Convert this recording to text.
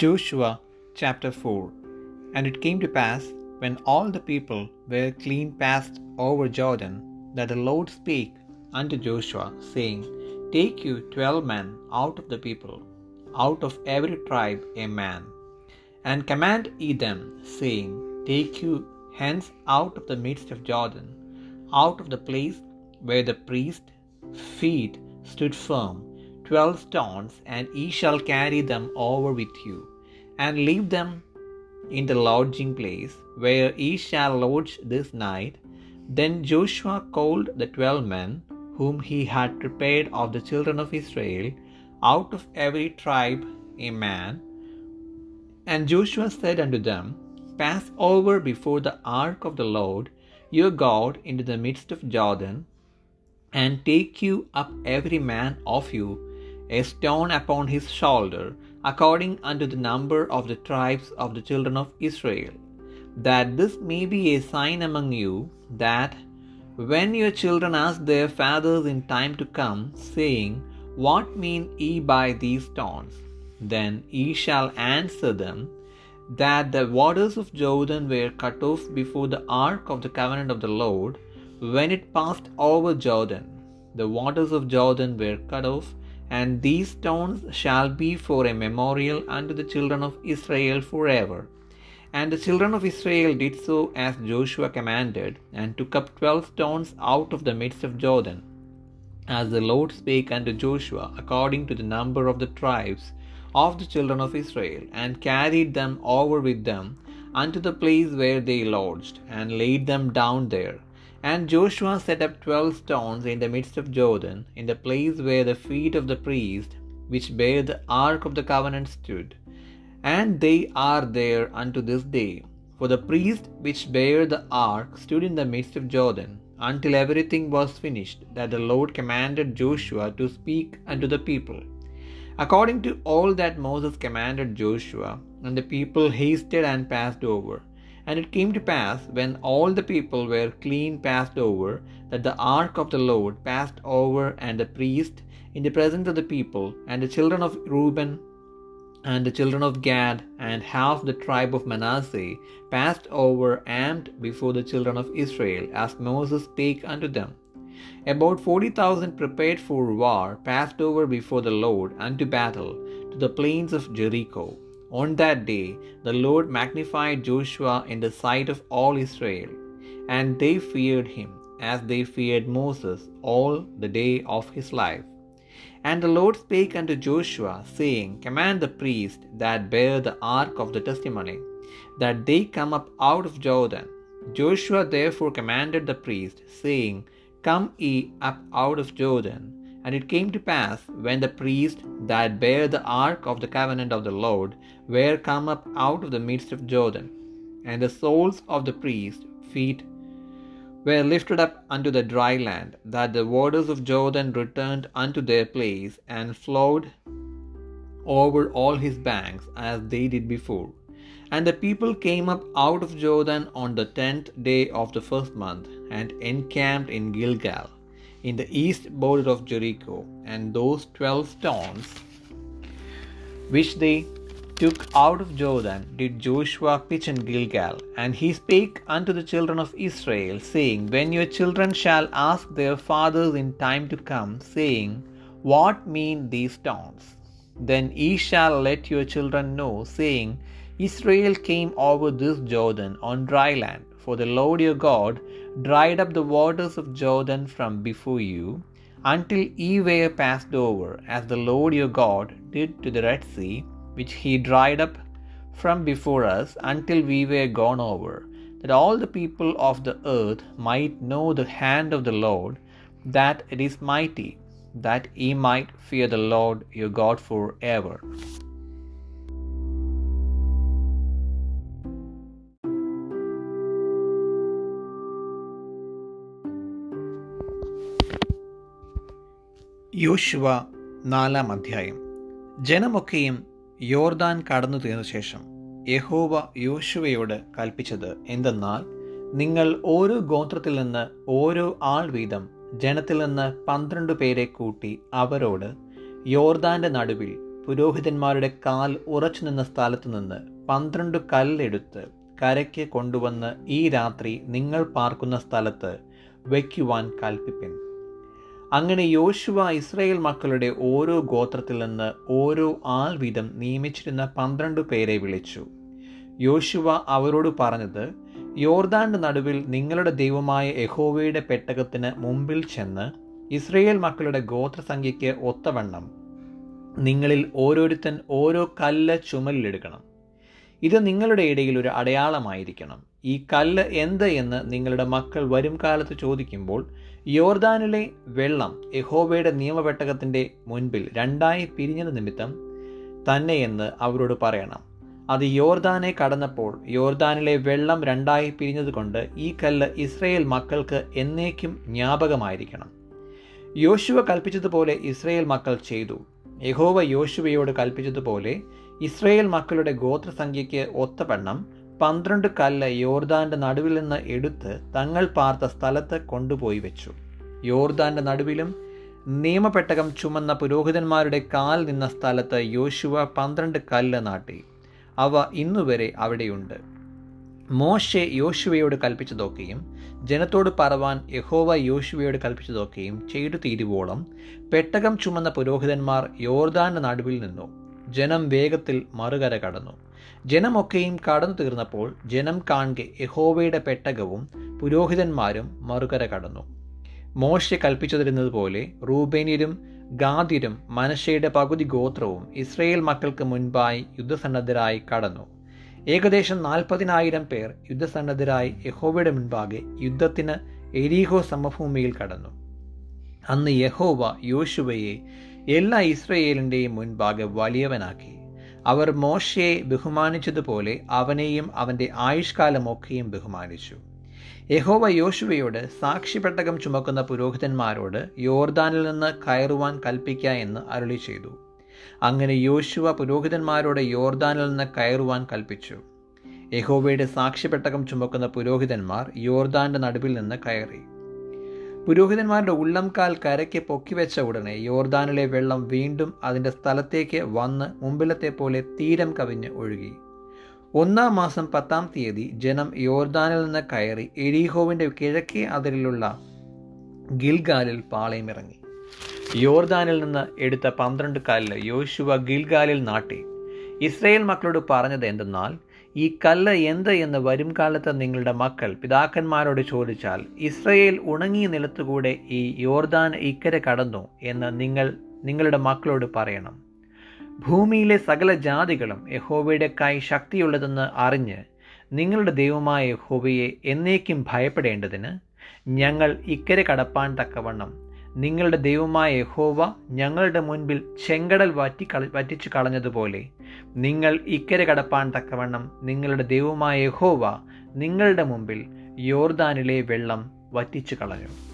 Joshua chapter 4 And it came to pass, when all the people were clean passed over Jordan, that the Lord spake unto Joshua, saying, Take you twelve men out of the people, out of every tribe a man, and command ye them, saying, Take you hence out of the midst of Jordan, out of the place where the priest's feet stood firm, twelve stones, and ye shall carry them over with you, and leave them in the lodging place where ye shall lodge this night. Then Joshua called the twelve men whom he had prepared of the children of Israel, out of every tribe a man. And Joshua said unto them, Pass over before the ark of the Lord your God into the midst of Jordan, and take you up every man of you a stone upon his shoulder, according unto the number of the tribes of the children of Israel, that this may be a sign among you, that when your children ask their fathers in time to come, saying, What mean ye by these stones? Then ye shall answer them, that the waters of Jordan were cut off before the ark of the covenant of the Lord, when it passed over Jordan. The waters of Jordan were cut off, and these stones shall be for a memorial unto the children of Israel forever. And the children of Israel did so as Joshua commanded, and took up twelve stones out of the midst of Jordan, as the Lord spake unto Joshua, according to the number of the tribes of the children of Israel, and carried them over with them unto the place where they lodged, and laid them down there. And Joshua set up twelve stones in the midst of Jordan, in the place where the feet of the priest, which bare the ark of the covenant, stood. And they are there unto this day. For the priest which bare the ark stood in the midst of Jordan, until everything was finished, that the Lord commanded Joshua to speak unto the people. According to all that Moses commanded Joshua, and the people hasted and passed over. And it came to pass, when all the people were clean passed over, that the ark of the Lord passed over, and the priest in the presence of the people, and the children of Reuben, and the children of Gad, and half the tribe of Manasseh, passed over armed before the children of Israel, as Moses spake unto them. About forty thousand prepared for war passed over before the Lord unto battle to the plains of Jericho. On that day the Lord magnified Joshua in the sight of all Israel, and they feared him, as they feared Moses all the day of his life. And the Lord spake unto Joshua, saying, Command the priests that bear the ark of the testimony, that they come up out of Jordan. Joshua therefore commanded the priests, saying, Come ye up out of Jordan. And it came to pass, when the priest that bare the ark of the covenant of the Lord were come up out of the midst of Jordan, and the soles of the priest's feet were lifted up unto the dry land, that the waters of Jordan returned unto their place, and flowed over all his banks as they did before. And the people came up out of Jordan on the tenth day of the first month, and encamped in Gilgal, in the east border of Jericho. And those twelve stones which they took out of Jordan did Joshua pitch in Gilgal. And he spake unto the children of Israel, saying, When your children shall ask their fathers in time to come, saying, What mean these stones? Then ye shall let your children know, saying, Israel came over this Jordan on dry land, for the Lord your God dried up the waters of Jordan from before you, until ye were passed over, as the Lord your God did to the Red Sea, which he dried up from before us, until we were gone over, that all the people of the earth might know the hand of the Lord, that it is mighty, that ye might fear the Lord your God for യോശുവ നാലാം അധ്യായം. ജനമൊക്കെയും യോർദാൻ കടന്നു തീർന്ന ശേഷം യഹോവ യോശുവയോട് കൽപ്പിച്ചത് എന്തെന്നാൽ നിങ്ങൾ ഓരോ ഗോത്രത്തിൽ നിന്ന് ഓരോ ആൾ വീതം ജനത്തിൽ നിന്ന് പന്ത്രണ്ട് പേരെ കൂട്ടി അവരോട് യോർദാന്റെ നടുവിൽ പുരോഹിതന്മാരുടെ കാൽ ഉറച്ചു നിന്ന സ്ഥലത്തു നിന്ന് പന്ത്രണ്ട് കല്ലെടുത്ത് കരയ്ക്ക് കൊണ്ടുവന്ന് ഈ രാത്രി നിങ്ങൾ പാർക്കുന്ന സ്ഥലത്ത് വയ്ക്കുവാൻ കൽപ്പിപ്പിൻ അങ്ങനെ യോശുവ ഇസ്രയേൽ മക്കളുടെ ഓരോ ഗോത്രത്തിൽ നിന്ന് ഓരോ ആൾ വീതം നിയമിച്ചിരുന്ന പന്ത്രണ്ട് പേരെ വിളിച്ചു. യോശുവ അവരോട് പറഞ്ഞത് യോർദാന്റെ നടുവിൽ നിങ്ങളുടെ ദൈവമായ യഹോവയുടെ പെട്ടകത്തിന് മുമ്പിൽ ചെന്ന് ഇസ്രയേൽ മക്കളുടെ ഗോത്രസംഖ്യയ്ക്ക് ഒത്തവണ്ണം നിങ്ങളിൽ ഓരോരുത്തൻ ഓരോ കല്ല് ചുമലിലെടുക്കണം. ഇത് നിങ്ങളുടെ ഇടയിൽ ഒരു അടയാളമായിരിക്കണം. ഈ കല്ല് എന്ത് എന്ന് നിങ്ങളുടെ മക്കൾ വരും കാലത്ത് ചോദിക്കുമ്പോൾ യോർദാനിലെ വെള്ളം യഹോബയുടെ നിയമപെട്ടകത്തിന്റെ മുൻപിൽ രണ്ടായി പിരിഞ്ഞത് നിമിത്തം തന്നെയെന്ന് അവരോട് പറയണം. അത് യോർദാനെ കടന്നപ്പോൾ യോർദാനിലെ വെള്ളം രണ്ടായി പിരിഞ്ഞതുകൊണ്ട് ഈ കല്ല് ഇസ്രയേൽ മക്കൾക്ക് എന്നേക്കും ജ്ഞാപകമായിരിക്കണം. യോശുവ കൽപ്പിച്ചതുപോലെ ഇസ്രയേൽ മക്കൾ ചെയ്തു. യഹോവ യോശുവയോട് കൽപ്പിച്ചതുപോലെ ഇസ്രയേൽ മക്കളുടെ ഗോത്രസംഖ്യയ്ക്ക് ഒത്തവണ്ണം പന്ത്രണ്ട് കല്ല് യോർദാന്റെ നടുവിൽ നിന്ന് എടുത്ത് തങ്ങൾ പാർത്ത സ്ഥലത്ത് കൊണ്ടുപോയി വെച്ചു. യോർദാന്റെ നടുവിലും നിയമപ്പെട്ടകം ചുമന്ന പുരോഹിതന്മാരുടെ കാൽ നിന്ന സ്ഥലത്ത് യോശുവ പന്ത്രണ്ട് കല്ല് നാട്ടി. അവ ഇന്നുവരെ അവിടെയുണ്ട്. മോശെ യോശുവയോട് കൽപ്പിച്ചതൊക്കെയും ജനത്തോട് പറവാൻ യഹോവ യോശുവയോട് കൽപ്പിച്ചതൊക്കെയും ചെയ്തു തീരുവോളം പെട്ടകം ചുമന്ന പുരോഹിതന്മാർ യോർദാന്റെ നടുവിൽ നിന്നു. ജനം വേഗത്തിൽ മറുകര കടന്നു. ജനമൊക്കെയും കടന്നു തീർന്നപ്പോൾ ജനം കാണെ യഹോവയുടെ പെട്ടകവും പുരോഹിതന്മാരും മറുകര കടന്നു. മോശെ കൽപ്പിച്ചതിരുന്നതുപോലെ റൂബേനിയരും ഗാദിരും മനശയുടെ പകുതി ഗോത്രവും ഇസ്രയേൽ മക്കൾക്ക് മുൻപായി യുദ്ധസന്നദ്ധരായി കടന്നു. ഏകദേശം നാൽപ്പതിനായിരം പേർ യുദ്ധസന്നദ്ധരായി യഹോവയുടെ മുൻപാകെ യുദ്ധത്തിന് എരീഹോ സമഭൂമിയിൽ കടന്നു. അന്ന് യഹോവ യോശുവയെ എല്ലാ ഇസ്രയേലിന്റെയും മുൻപാകെ വലിയവനാക്കി. അവർ മോശയെ ബഹുമാനിച്ചതുപോലെ അവനെയും അവന്റെ ആയുഷ്കാലമൊക്കെയും ബഹുമാനിച്ചു. യഹോവ യോശുവയോട് സാക്ഷിപ്പെട്ടകം ചുമക്കുന്ന പുരോഹിതന്മാരോട് യോർദാനിൽ നിന്ന് കയറുവാൻ കൽപ്പിക്ക എന്ന് അരുളി ചെയ്തു. അങ്ങനെ യോശുവ പുരോഹിതന്മാരോട് യോർദാനിൽ നിന്ന് കയറുവാൻ കൽപ്പിച്ചു. യഹോവയുടെ സാക്ഷിപ്പെട്ടകം ചുമക്കുന്ന പുരോഹിതന്മാർ യോർദാന്റെ നടുവിൽ നിന്ന് കയറി. പുരോഹിതന്മാരുടെ ഉള്ളംകാൽ കരയ്ക്ക് പൊക്കിവെച്ച ഉടനെ യോർദാനിലെ വെള്ളം വീണ്ടും അതിന്റെ സ്ഥലത്തേക്ക് വന്ന് മുമ്പിലത്തെ പോലെ തീരം കവിഞ്ഞ് ഒഴുകി. ഒന്നാം മാസം പത്താം തീയതി ജനം യോർദാനിൽ നിന്ന് കയറി എരീഹോവിന്റെ കിഴക്കേ അതിരിലുള്ള ഗിൽഗാലിൽ പാളയമിറങ്ങി യോർദാനിൽ നിന്ന് എടുത്ത പന്ത്രണ്ട് കാലിൽ യോശുവ ഗിൽഗാലിൽ നാട്ടി. ഇസ്രയേൽ മക്കളോട് പറഞ്ഞത് എന്തെന്നാൽ ഈ കല്ല് എന്ത് എന്ന് വരും കാലത്ത് നിങ്ങളുടെ മക്കൾ പിതാക്കന്മാരോട് ചോദിച്ചാൽ ഇസ്രയേൽ ഉണങ്ങിയ നിലത്തുകൂടെ ഈ യോർദാൻ ഇക്കരെ കടന്നു എന്ന് നിങ്ങൾ നിങ്ങളുടെ മക്കളോട് പറയണം. ഭൂമിയിലെ സകല ജാതികളും യഹോവയുടെ കൈ ശക്തിയുള്ളതെന്ന് അറിഞ്ഞ് നിങ്ങളുടെ ദൈവമായ യഹോവയെ എന്നേക്കും ഭയപ്പെടേണ്ടതിന് ഞങ്ങൾ ഇക്കരെ കടപ്പാൻ തക്കവണ്ണം നിങ്ങളുടെ ദൈവമായ യഹോവ ഞങ്ങളുടെ മുൻപിൽ ചെങ്കടൽ വറ്റി കള വറ്റിച്ചു കളഞ്ഞതുപോലെ. നിങ്ങൾ ഇക്കരെ കടപ്പാൻ തക്കവണ്ണം നിങ്ങളുടെ ദൈവമായ യഹോവ നിങ്ങളുടെ മുമ്പിൽ യോർദാനിലെ വെള്ളം വറ്റിച്ചു കളഞ്ഞു.